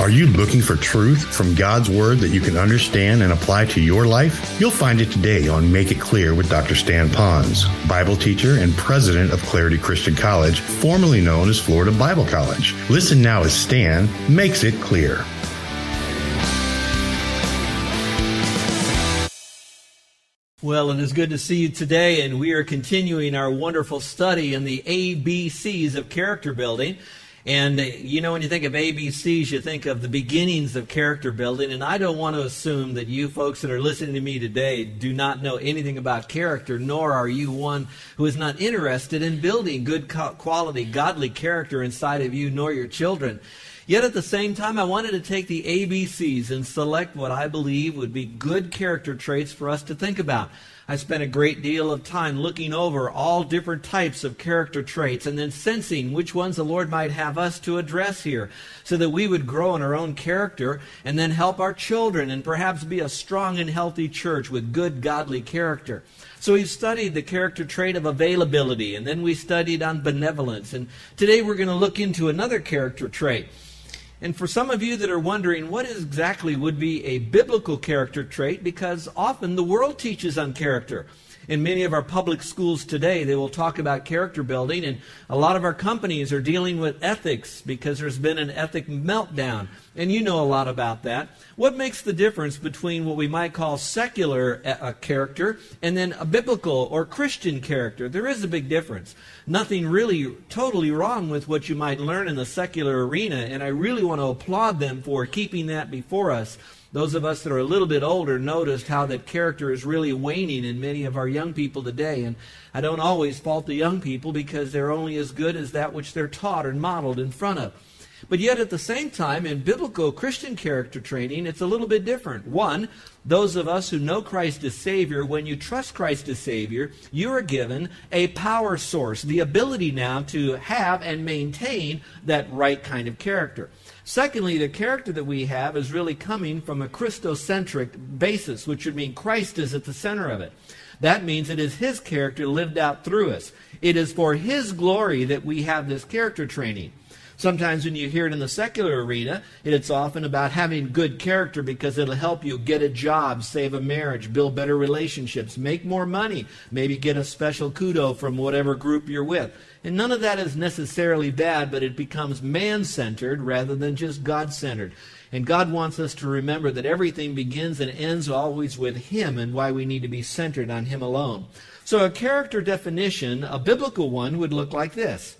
Are you looking for truth from God's Word that you can understand and apply to your life? You'll find it today on Make It Clear with Dr. Stan Ponz, Bible teacher and president of Clarity Christian College, formerly known as Florida Bible College. Listen now as Stan makes it clear. Well, it is good to see you today, and we are continuing our wonderful study in the ABCs of character building. And, uh, you know, when you think of ABCs, you think of the beginnings of character building. And I don't want to assume that you folks that are listening to me today do not know anything about character, nor are you one who is not interested in building good quality, godly character inside of you, nor your children. Yet at the same time, I wanted to take the ABCs and select what I believe would be good character traits for us to think about. I spent a great deal of time looking over all different types of character traits and then sensing which ones the Lord might have us to address here so that we would grow in our own character and then help our children and perhaps be a strong and healthy church with good godly character. So we studied the character trait of availability and then we studied on benevolence. And today we're going to look into another character trait. And for some of you that are wondering what exactly would be a biblical character trait, because often the world teaches on character in many of our public schools today, they will talk about character building, and a lot of our companies are dealing with ethics because there's been an ethic meltdown. And you know a lot about that. What makes the difference between what we might call secular uh, character and then a biblical or Christian character? There is a big difference. Nothing really totally wrong with what you might learn in the secular arena, and I really want to applaud them for keeping that before us. Those of us that are a little bit older noticed how that character is really waning in many of our young people today. And I don't always fault the young people because they're only as good as that which they're taught and modeled in front of. But yet, at the same time, in biblical Christian character training, it's a little bit different. One, those of us who know Christ as Savior, when you trust Christ as Savior, you are given a power source, the ability now to have and maintain that right kind of character. Secondly, the character that we have is really coming from a Christocentric basis, which would mean Christ is at the center of it. That means it is His character lived out through us. It is for His glory that we have this character training. Sometimes when you hear it in the secular arena, it's often about having good character because it'll help you get a job, save a marriage, build better relationships, make more money, maybe get a special kudo from whatever group you're with. And none of that is necessarily bad, but it becomes man centered rather than just God centered. And God wants us to remember that everything begins and ends always with Him and why we need to be centered on Him alone. So, a character definition, a biblical one, would look like this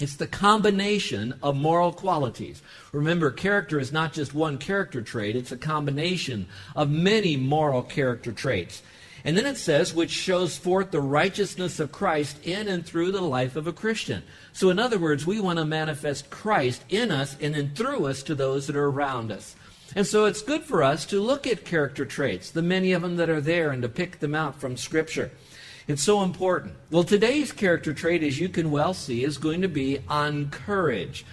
it's the combination of moral qualities. Remember, character is not just one character trait, it's a combination of many moral character traits. And then it says, which shows forth the righteousness of Christ in and through the life of a Christian. So, in other words, we want to manifest Christ in us and then through us to those that are around us. And so it's good for us to look at character traits, the many of them that are there, and to pick them out from Scripture. It's so important. Well, today's character trait, as you can well see, is going to be on courage.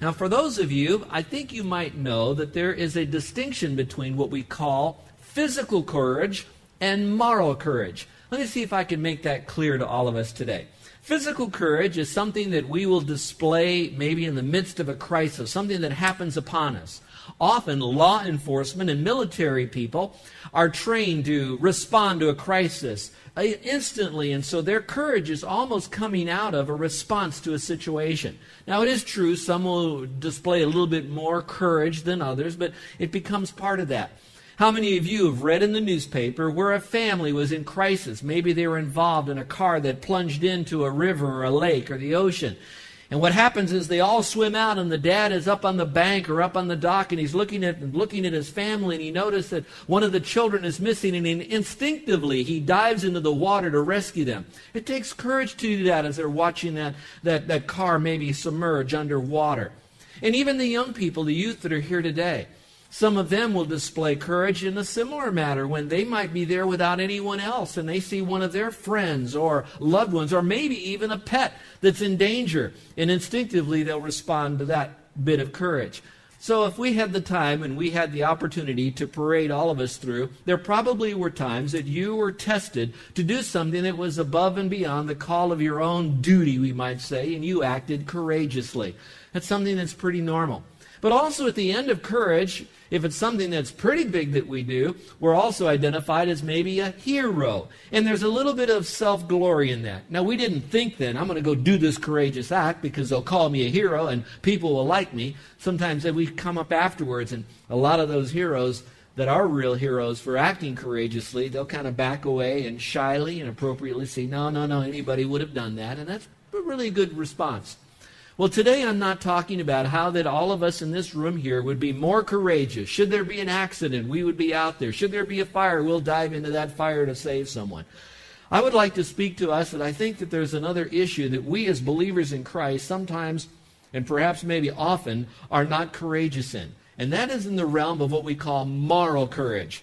Now, for those of you, I think you might know that there is a distinction between what we call physical courage and moral courage. Let me see if I can make that clear to all of us today. Physical courage is something that we will display maybe in the midst of a crisis, something that happens upon us. Often, law enforcement and military people are trained to respond to a crisis uh, instantly, and so their courage is almost coming out of a response to a situation. Now, it is true, some will display a little bit more courage than others, but it becomes part of that. How many of you have read in the newspaper where a family was in crisis? Maybe they were involved in a car that plunged into a river or a lake or the ocean. And what happens is they all swim out, and the dad is up on the bank or up on the dock, and he's looking at looking at his family, and he notices that one of the children is missing, and instinctively he dives into the water to rescue them. It takes courage to do that as they're watching that that, that car maybe submerge underwater. And even the young people, the youth that are here today, some of them will display courage in a similar manner when they might be there without anyone else and they see one of their friends or loved ones or maybe even a pet that's in danger. And instinctively they'll respond to that bit of courage. So if we had the time and we had the opportunity to parade all of us through, there probably were times that you were tested to do something that was above and beyond the call of your own duty, we might say, and you acted courageously. That's something that's pretty normal. But also at the end of courage, if it's something that's pretty big that we do, we're also identified as maybe a hero. And there's a little bit of self glory in that. Now, we didn't think then, I'm going to go do this courageous act because they'll call me a hero and people will like me. Sometimes we come up afterwards, and a lot of those heroes that are real heroes for acting courageously, they'll kind of back away and shyly and appropriately say, No, no, no, anybody would have done that. And that's a really good response. Well, today I'm not talking about how that all of us in this room here would be more courageous. Should there be an accident, we would be out there. Should there be a fire, we'll dive into that fire to save someone. I would like to speak to us that I think that there's another issue that we as believers in Christ sometimes and perhaps maybe often are not courageous in. And that is in the realm of what we call moral courage.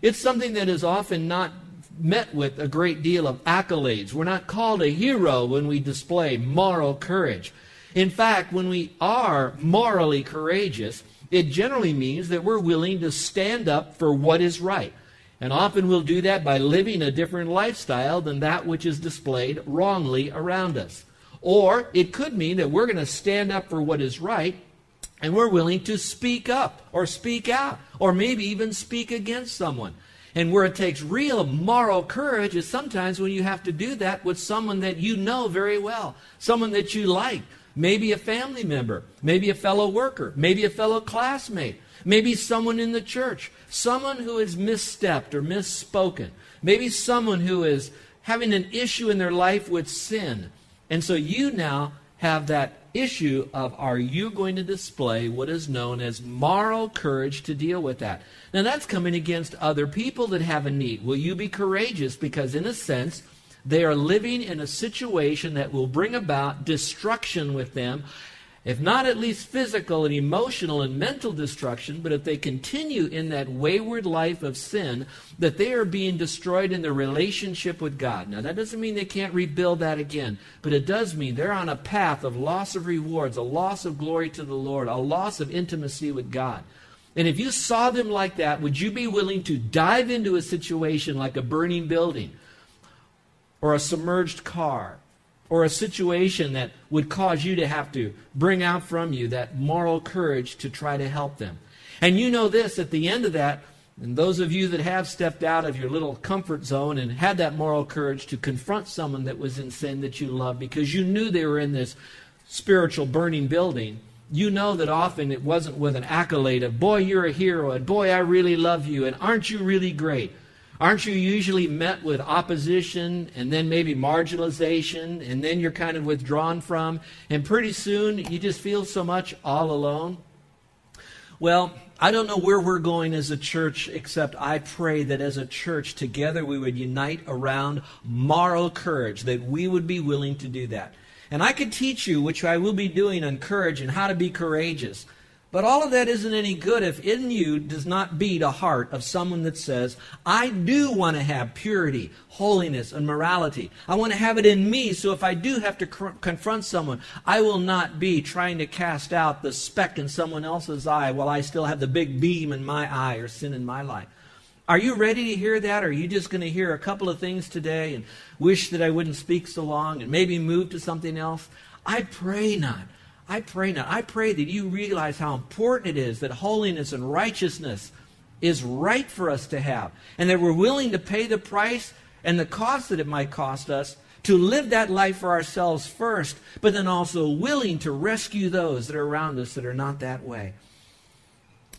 It's something that is often not met with a great deal of accolades. We're not called a hero when we display moral courage. In fact, when we are morally courageous, it generally means that we're willing to stand up for what is right. And often we'll do that by living a different lifestyle than that which is displayed wrongly around us. Or it could mean that we're going to stand up for what is right and we're willing to speak up or speak out or maybe even speak against someone. And where it takes real moral courage is sometimes when you have to do that with someone that you know very well, someone that you like, maybe a family member, maybe a fellow worker, maybe a fellow classmate, maybe someone in the church, someone who has misstepped or misspoken, maybe someone who is having an issue in their life with sin. And so you now have that issue of are you going to display what is known as moral courage to deal with that? Now that's coming against other people that have a need. Will you be courageous because in a sense they are living in a situation that will bring about destruction with them, if not at least physical and emotional and mental destruction, but if they continue in that wayward life of sin, that they are being destroyed in their relationship with God. Now, that doesn't mean they can't rebuild that again, but it does mean they're on a path of loss of rewards, a loss of glory to the Lord, a loss of intimacy with God. And if you saw them like that, would you be willing to dive into a situation like a burning building? Or a submerged car or a situation that would cause you to have to bring out from you that moral courage to try to help them. And you know this at the end of that, and those of you that have stepped out of your little comfort zone and had that moral courage to confront someone that was in sin that you love because you knew they were in this spiritual burning building, you know that often it wasn't with an accolade of, boy, you're a hero, and boy, I really love you, and aren't you really great? Aren't you usually met with opposition and then maybe marginalization and then you're kind of withdrawn from? And pretty soon you just feel so much all alone? Well, I don't know where we're going as a church, except I pray that as a church together we would unite around moral courage, that we would be willing to do that. And I could teach you, which I will be doing on courage and how to be courageous. But all of that isn't any good if in you does not beat a heart of someone that says, I do want to have purity, holiness, and morality. I want to have it in me, so if I do have to cr- confront someone, I will not be trying to cast out the speck in someone else's eye while I still have the big beam in my eye or sin in my life. Are you ready to hear that? Or are you just going to hear a couple of things today and wish that I wouldn't speak so long and maybe move to something else? I pray not. I pray now. I pray that you realize how important it is that holiness and righteousness is right for us to have, and that we're willing to pay the price and the cost that it might cost us to live that life for ourselves first, but then also willing to rescue those that are around us that are not that way.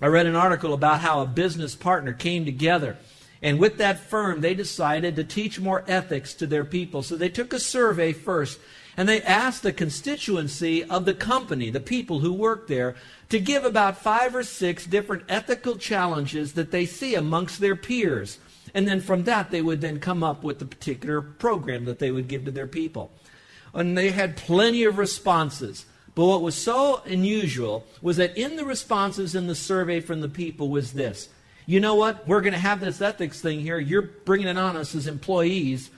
I read an article about how a business partner came together. And with that firm, they decided to teach more ethics to their people. So they took a survey first and they asked the constituency of the company, the people who work there, to give about five or six different ethical challenges that they see amongst their peers. And then from that, they would then come up with the particular program that they would give to their people. And they had plenty of responses. But what was so unusual was that in the responses in the survey from the people was this You know what? We're going to have this ethics thing here. You're bringing it on us as employees.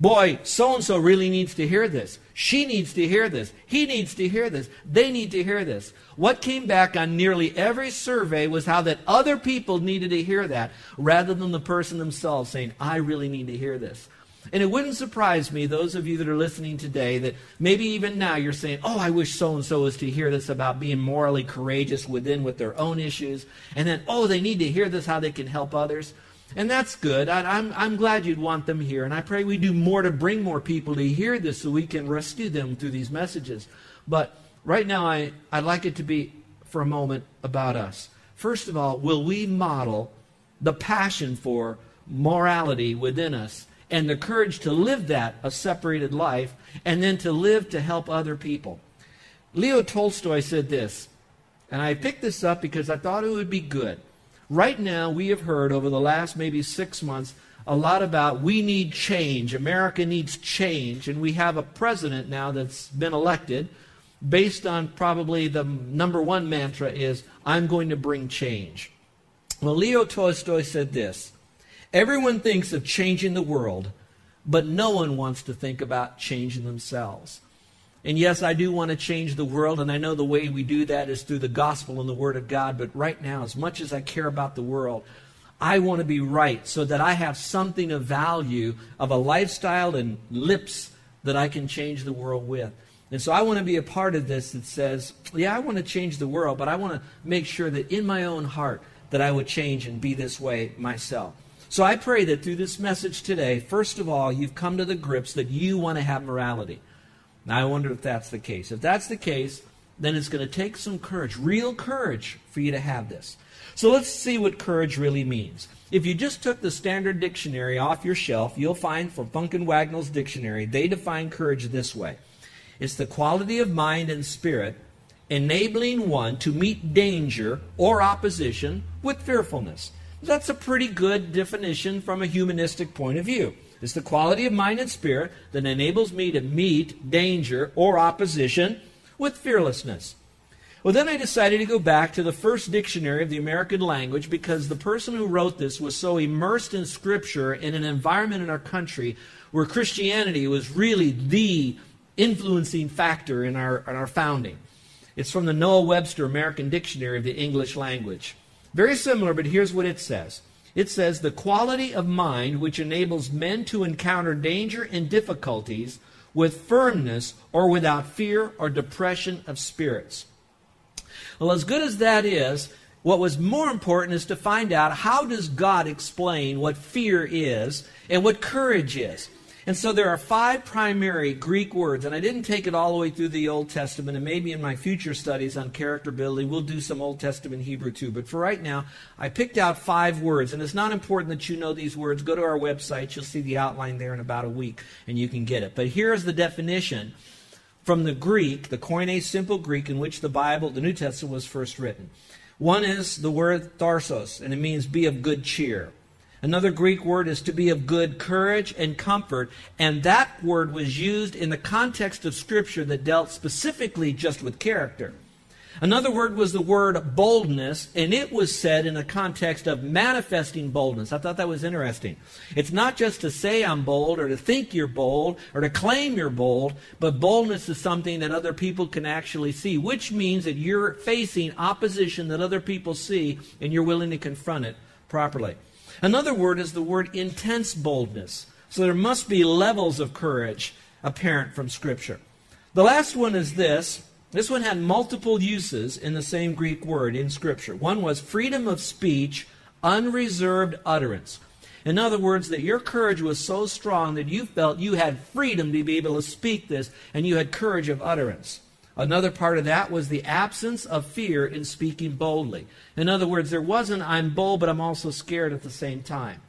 Boy, so and so really needs to hear this. She needs to hear this. He needs to hear this. They need to hear this. What came back on nearly every survey was how that other people needed to hear that rather than the person themselves saying, I really need to hear this. And it wouldn't surprise me, those of you that are listening today, that maybe even now you're saying, Oh, I wish so and so was to hear this about being morally courageous within with their own issues. And then, oh, they need to hear this, how they can help others. And that's good. I, am I'm, I'm glad you'd want them here. And I pray we do more to bring more people to hear this so we can rescue them through these messages. But right now, I, I'd like it to be for a moment about us. First of all, will we model the passion for morality within us and the courage to live that, a separated life, and then to live to help other people? Leo Tolstoy said this, and I picked this up because I thought it would be good. Right now, we have heard over the last maybe six months a lot about we need change. America needs change. And we have a president now that's been elected based on probably the number one mantra is, I'm going to bring change. Well, Leo Tolstoy said this Everyone thinks of changing the world, but no one wants to think about changing themselves. And yes, I do want to change the world, and I know the way we do that is through the gospel and the word of God. But right now, as much as I care about the world, I want to be right so that I have something of value of a lifestyle and lips that I can change the world with. And so I want to be a part of this that says, yeah, I want to change the world, but I want to make sure that in my own heart that I would change and be this way myself. So I pray that through this message today, first of all, you've come to the grips that you want to have morality. Now, I wonder if that's the case. If that's the case, then it's going to take some courage, real courage, for you to have this. So let's see what courage really means. If you just took the standard dictionary off your shelf, you'll find from Funk and Wagnalls dictionary, they define courage this way it's the quality of mind and spirit enabling one to meet danger or opposition with fearfulness. That's a pretty good definition from a humanistic point of view. It's the quality of mind and spirit that enables me to meet danger or opposition with fearlessness. Well, then I decided to go back to the first dictionary of the American language because the person who wrote this was so immersed in Scripture in an environment in our country where Christianity was really the influencing factor in our, in our founding. It's from the Noah Webster American Dictionary of the English Language. Very similar, but here's what it says it says, the quality of mind which enables men to encounter danger and difficulties with firmness or without fear or depression of spirits. Well, as good as that is, what was more important is to find out how does God explain what fear is and what courage is. And so there are five primary Greek words, and I didn't take it all the way through the Old Testament, and maybe in my future studies on character building, we'll do some Old Testament Hebrew too. But for right now, I picked out five words, and it's not important that you know these words. Go to our website, you'll see the outline there in about a week, and you can get it. But here's the definition from the Greek, the Koine simple Greek in which the Bible, the New Testament, was first written. One is the word tharsos, and it means be of good cheer. Another Greek word is to be of good courage and comfort, and that word was used in the context of Scripture that dealt specifically just with character. Another word was the word boldness, and it was said in the context of manifesting boldness. I thought that was interesting. It's not just to say I'm bold or to think you're bold or to claim you're bold, but boldness is something that other people can actually see, which means that you're facing opposition that other people see and you're willing to confront it properly. Another word is the word intense boldness. So there must be levels of courage apparent from Scripture. The last one is this. This one had multiple uses in the same Greek word in Scripture. One was freedom of speech, unreserved utterance. In other words, that your courage was so strong that you felt you had freedom to be able to speak this and you had courage of utterance. Another part of that was the absence of fear in speaking boldly. In other words, there wasn't, I'm bold, but I'm also scared at the same time.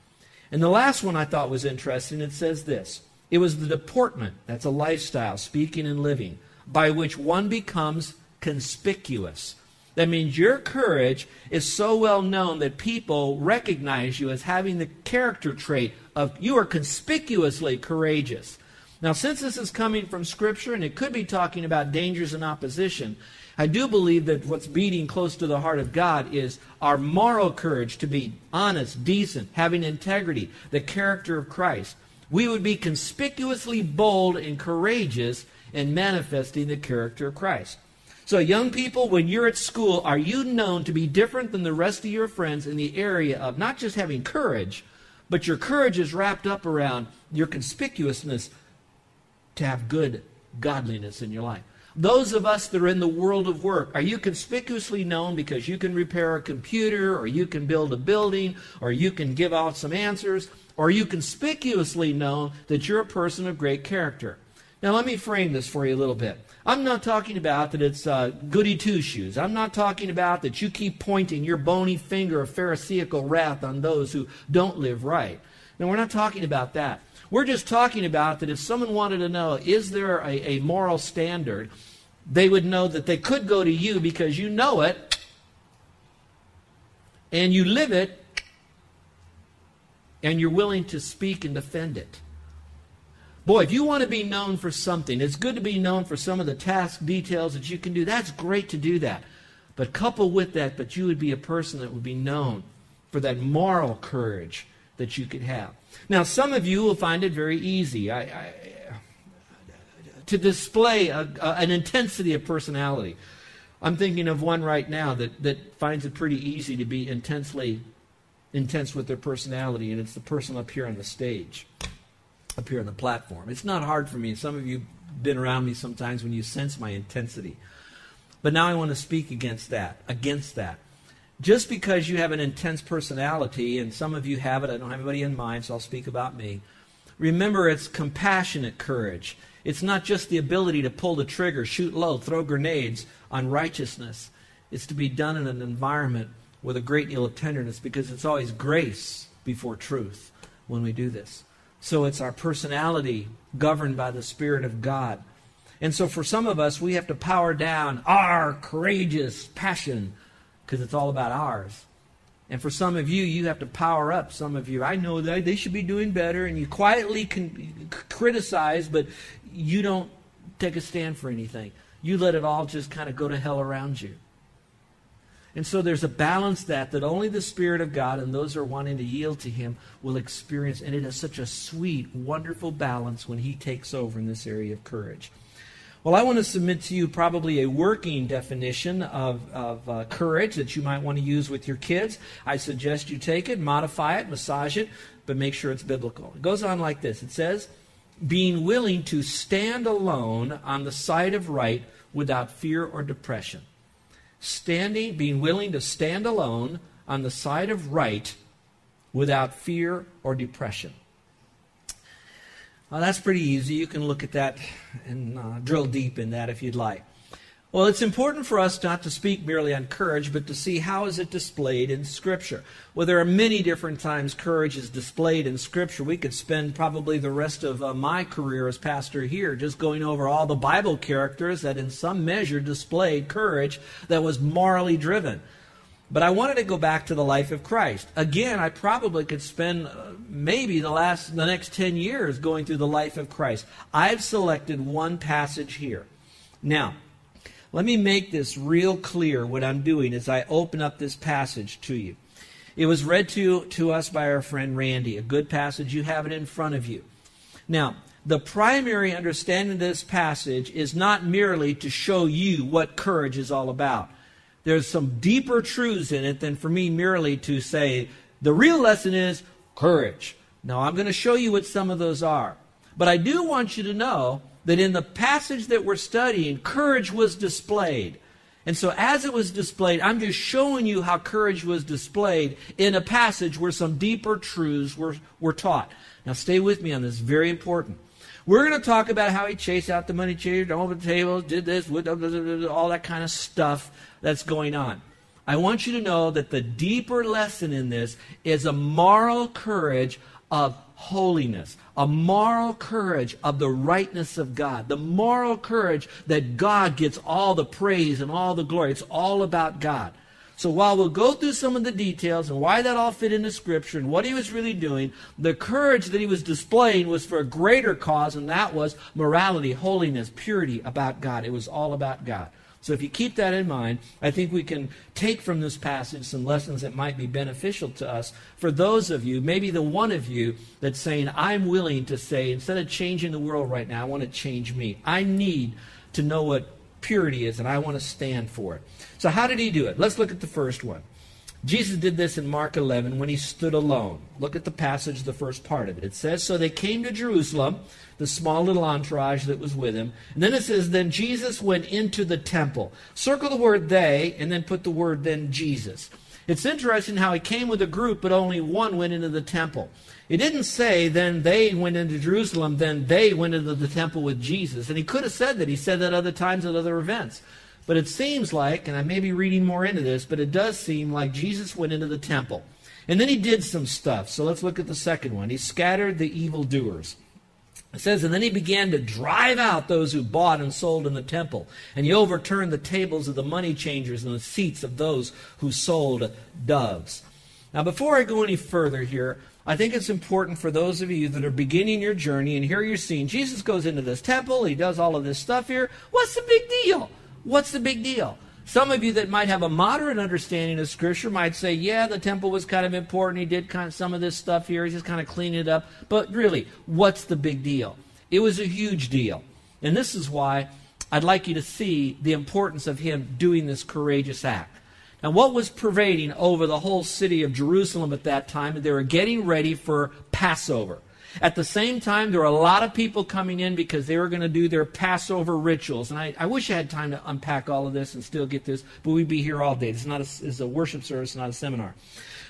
And the last one I thought was interesting. It says this it was the deportment, that's a lifestyle, speaking and living, by which one becomes conspicuous. That means your courage is so well known that people recognize you as having the character trait of you are conspicuously courageous. Now, since this is coming from Scripture and it could be talking about dangers and opposition, I do believe that what's beating close to the heart of God is our moral courage to be honest, decent, having integrity, the character of Christ. We would be conspicuously bold and courageous in manifesting the character of Christ. So, young people, when you're at school, are you known to be different than the rest of your friends in the area of not just having courage, But your courage is wrapped up around your conspicuousness to have good godliness in your life. Those of us that are in the world of work, are you conspicuously known because you can repair a computer, or you can build a building, or you can give out some answers, or are you conspicuously known that you're a person of great character? Now, let me frame this for you a little bit. I'm not talking about that it's uh, goody two shoes. I'm not talking about that you keep pointing your bony finger of Pharisaical wrath on those who don't live right. Now, we're not talking about that. We're just talking about that if someone wanted to know, is there a, a moral standard, they would know that they could go to you because you know it and you live it and you're willing to speak and defend it. Boy, if you want to be known for something, it's good to be known for some of the task details that you can do. That's great to do that. But couple with that, but you would be a person that would be known for that moral courage that you could have. Now, some of you will find it very easy I, I, to display a, a, an intensity of personality. I'm thinking of one right now that, that finds it pretty easy to be intensely intense with their personality, and it's the person up here on the stage, up here on the platform. It's not hard for me. Some of you have been around me sometimes when you sense my intensity. But now I want to speak against that, against that just because you have an intense personality, and some of you have it, I don't have anybody in mind, so I'll speak about me. Remember, it's compassionate courage. It's not just the ability to pull the trigger, shoot low, throw grenades on righteousness. It's to be done in an environment with a great deal of tenderness because it's always grace before truth when we do this. So it's our personality governed by the Spirit of God. And so for some of us, we have to power down our courageous passion because it's all about ours. And for some of you, you have to power up. Some of you, I know that they should be doing better, and you quietly can criticize, but you don't take a stand for anything. You let it all just kind of go to hell around you. And so there's a balance that that only the Spirit of God and those who are wanting to yield to Him will experience. And it is such a sweet, wonderful balance when He takes over in this area of courage. Well, I want to submit to you probably a working definition of, of uh, courage that you might want to use with your kids. I suggest you take it, modify it, massage it, but make sure it's biblical. It goes on like this it says, being willing to stand alone on the side of right without fear or depression. Standing, being willing to stand alone on the side of right without fear or depression. Well, that's pretty easy. You can look at that and uh, drill deep in that if you'd like. Well, it's important for us not to speak merely on courage, but to see how is it displayed in Scripture. Well, there are many different times courage is displayed in Scripture. We could spend probably the rest of uh, my career as pastor here just going over all the Bible characters that in some measure displayed courage that was morally driven. But I wanted to go back to the life of Christ. Again, I probably could spend uh, maybe the last the next 10 years going through the life of Christ. I've selected one passage here. Now, let me make this real clear what I'm doing as I open up this passage to you. It was read to, to us by our friend Randy, a good passage. You have it in front of you. Now, the primary understanding of this passage is not merely to show you what courage is all about there's some deeper truths in it than for me merely to say, the real lesson is courage. Now, I'm going to show you what some of those are. But I do want you to know that in the passage that we're studying, courage was displayed. And so, as it was displayed, I'm just showing you how courage was displayed in a passage where some deeper truths were, were taught. Now, stay with me on this, very important. We're going to talk about how he chased out the money changers, over the tables, did this, all that kind of stuff that's going on. I want you to know that the deeper lesson in this is a moral courage of holiness, a moral courage of the rightness of God, the moral courage that God gets all the praise and all the glory. It's all about God. So while we'll go through some of the details and why that all fit into Scripture and what he was really doing, the courage that he was displaying was for a greater cause, and that was morality, holiness, purity about God. It was all about God. So if you keep that in mind, I think we can take from this passage some lessons that might be beneficial to us for those of you, maybe the one of you that's saying, I'm willing to say, instead of changing the world right now, I want to change me. I need to know what purity is, and I want to stand for it. So, how did he do it? Let's look at the first one. Jesus did this in Mark 11 when he stood alone. Look at the passage, the first part of it. It says, So they came to Jerusalem, the small little entourage that was with him. And then it says, Then Jesus went into the temple. Circle the word they, and then put the word then Jesus. It's interesting how he came with a group, but only one went into the temple. It didn't say, then they went into Jerusalem, then they went into the temple with Jesus. And he could have said that. He said that other times at other events. But it seems like, and I may be reading more into this, but it does seem like Jesus went into the temple. And then he did some stuff. So let's look at the second one. He scattered the evildoers. It says, and then he began to drive out those who bought and sold in the temple. And he overturned the tables of the money changers and the seats of those who sold doves. Now, before I go any further here, I think it's important for those of you that are beginning your journey and here you're seeing Jesus goes into this temple, he does all of this stuff here. What's the big deal? What's the big deal? Some of you that might have a moderate understanding of Scripture might say, yeah, the temple was kind of important. He did kind of some of this stuff here. He's just kind of cleaning it up. But really, what's the big deal? It was a huge deal. And this is why I'd like you to see the importance of him doing this courageous act. Now, what was pervading over the whole city of Jerusalem at that time? They were getting ready for Passover. At the same time, there were a lot of people coming in because they were going to do their Passover rituals. And I, I, wish I had time to unpack all of this and still get this, but we'd be here all day. It's not a, a worship service, not a seminar.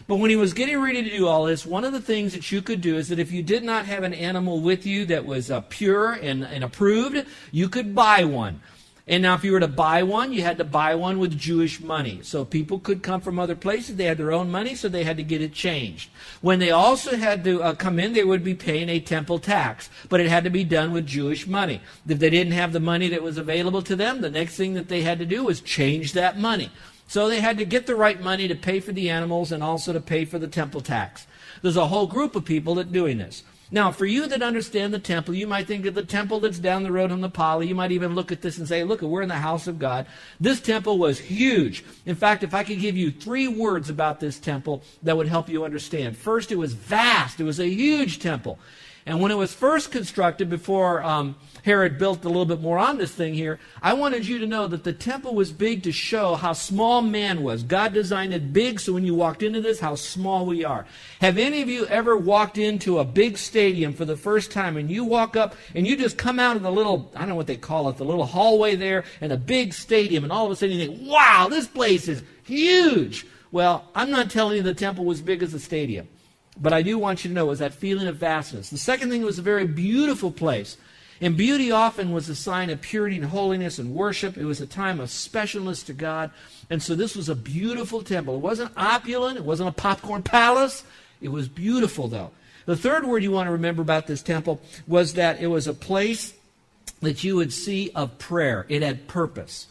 But when he was getting ready to do all this, one of the things that you could do is that if you did not have an animal with you that was uh, pure and, and approved, you could buy one. And now, if you were to buy one, you had to buy one with Jewish money. So people could come from other places. They had their own money, so they had to get it changed. When they also had to uh, come in, they would be paying a temple tax. But it had to be done with Jewish money. If they didn't have the money that was available to them, the next thing that they had to do was change that money. So they had to get the right money to pay for the animals and also to pay for the temple tax. There's a whole group of people that doing this. Now, for you that understand the temple, you might think of the temple that's down the road on the Pali. You might even look at this and say, look, we're in the house of God. This temple was huge. In fact, if I could give you three words about this temple that would help you understand. First, it was vast. It was a huge temple. And when it was first constructed, before um, Herod built a little bit more on this thing here, I wanted you to know that the temple was big to show how small man was. God designed it big so when you walked into this, how small we are. Have any of you ever walked into a big stadium for the first time and you walk up and you just come out of the little, I don't know what they call it, the little hallway there in a big stadium and all of a sudden you think, wow, this place is huge. Well, I'm not telling you the temple was big as a stadium. But I do want you to know was that feeling of vastness. The second thing was a very beautiful place. And beauty often was a sign of purity and holiness and worship. It was a time of specialness to God. And so this was a beautiful temple. It wasn't opulent, it wasn't a popcorn palace. It was beautiful, though. The third word you want to remember about this temple was that it was a place that you would see of prayer. It had purpose.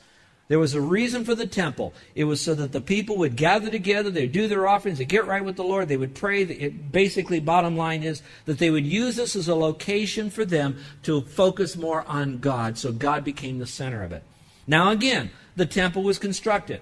There was a reason for the temple. It was so that the people would gather together, they'd do their offerings, they'd get right with the Lord, they would pray. It, basically, bottom line is that they would use this as a location for them to focus more on God. So God became the center of it. Now, again, the temple was constructed.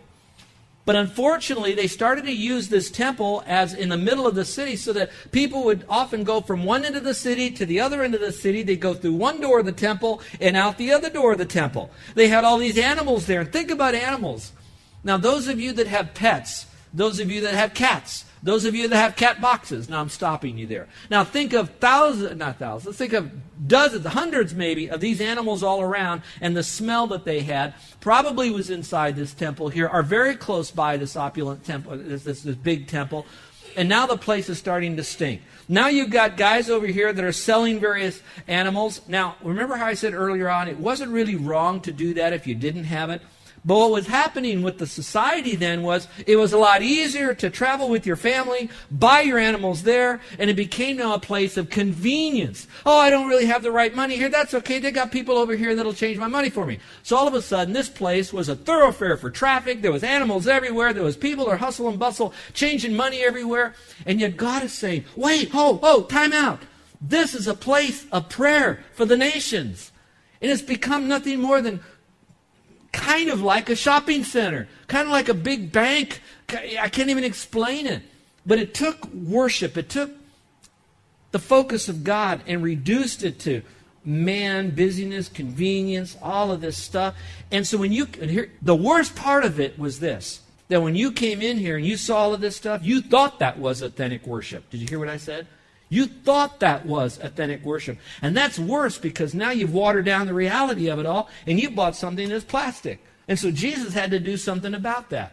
But unfortunately, they started to use this temple as in the middle of the city so that people would often go from one end of the city to the other end of the city. They'd go through one door of the temple and out the other door of the temple. They had all these animals there. And think about animals. Now, those of you that have pets, those of you that have cats, those of you that have cat boxes, now I'm stopping you there. Now think of thousands, not thousands, think of dozens, hundreds maybe, of these animals all around, and the smell that they had probably was inside this temple here, are very close by this opulent temple, this, this, this big temple. And now the place is starting to stink. Now you've got guys over here that are selling various animals. Now, remember how I said earlier on, it wasn't really wrong to do that if you didn't have it. But what was happening with the society then was it was a lot easier to travel with your family, buy your animals there, and it became now a place of convenience. Oh, I don't really have the right money here. That's okay. They got people over here that'll change my money for me. So all of a sudden, this place was a thoroughfare for traffic. There was animals everywhere. There was people or hustle and bustle, changing money everywhere. And yet God is saying, wait, oh, oh, time out. This is a place of prayer for the nations. And it's become nothing more than kind of like a shopping center, kind of like a big bank. I can't even explain it. But it took worship, it took the focus of God and reduced it to man, busyness, convenience, all of this stuff. And so when you here, the worst part of it was this. that when you came in here and you saw all of this stuff, you thought that was authentic worship. Did you hear what I said? You thought that was authentic worship. And that's worse because now you've watered down the reality of it all and you bought something that's plastic. And so Jesus had to do something about that.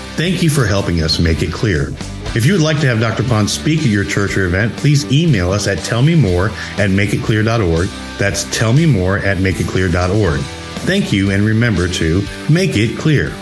Thank you for helping us make it clear. If you would like to have Dr. Ponz speak at your church or event, please email us at tellmemore at makeitclear.org. That's tellmemore at makeitclear.org. Thank you, and remember to make it clear.